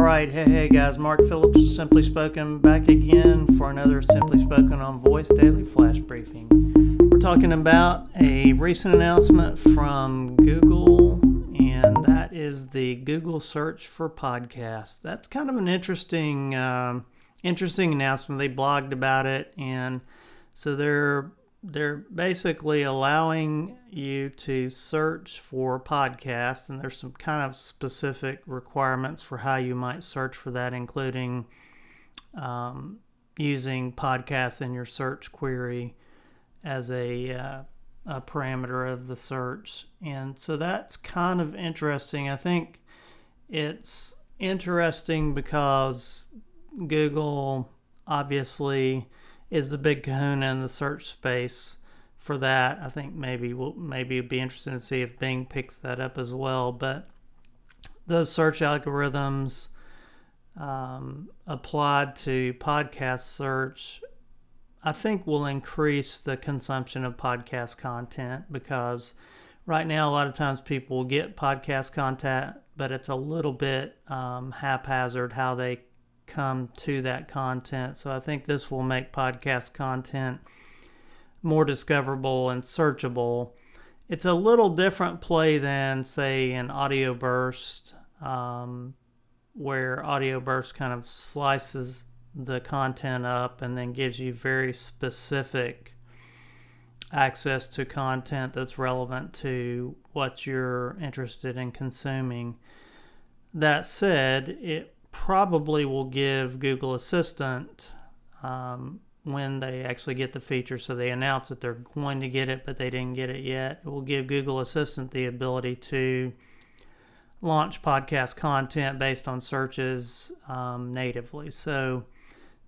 All right, hey, hey guys, Mark Phillips Simply Spoken back again for another Simply Spoken on Voice Daily Flash Briefing. We're talking about a recent announcement from Google, and that is the Google search for podcasts. That's kind of an interesting, um, interesting announcement. They blogged about it, and so they're they're basically allowing you to search for podcasts, and there's some kind of specific requirements for how you might search for that, including um, using podcasts in your search query as a, uh, a parameter of the search. And so that's kind of interesting. I think it's interesting because Google obviously is the big kahuna in the search space for that. I think maybe we'll maybe it'd be interesting to see if Bing picks that up as well. But those search algorithms um, applied to podcast search, I think will increase the consumption of podcast content because right now a lot of times people will get podcast content, but it's a little bit um, haphazard how they come to that content. So I think this will make podcast content more discoverable and searchable. It's a little different play than, say, an audio burst, um, where audio burst kind of slices the content up and then gives you very specific access to content that's relevant to what you're interested in consuming. That said, it probably will give Google Assistant um, when they actually get the feature. So they announce that they're going to get it, but they didn't get it yet. It will give Google Assistant the ability to launch podcast content based on searches um, natively. So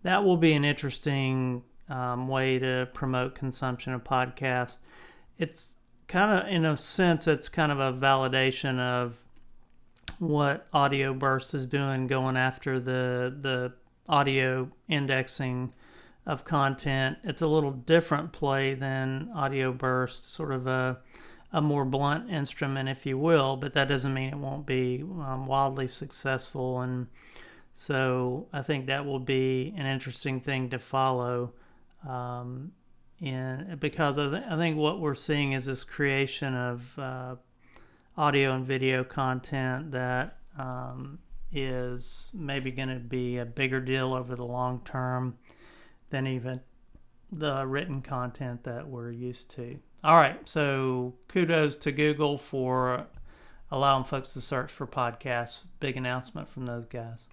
that will be an interesting um, way to promote consumption of podcasts. It's kind of, in a sense, it's kind of a validation of what Audio Burst is doing, going after the the audio indexing of content. It's a little different play than Audio Burst, sort of a a more blunt instrument, if you will, but that doesn't mean it won't be um, wildly successful. And so I think that will be an interesting thing to follow. Um, in because I, th- I think what we're seeing is this creation of uh, audio and video content that um, is maybe going to be a bigger deal over the long term than even the written content that we're used to. All right, so kudos to Google for allowing folks to search for podcasts. Big announcement from those guys.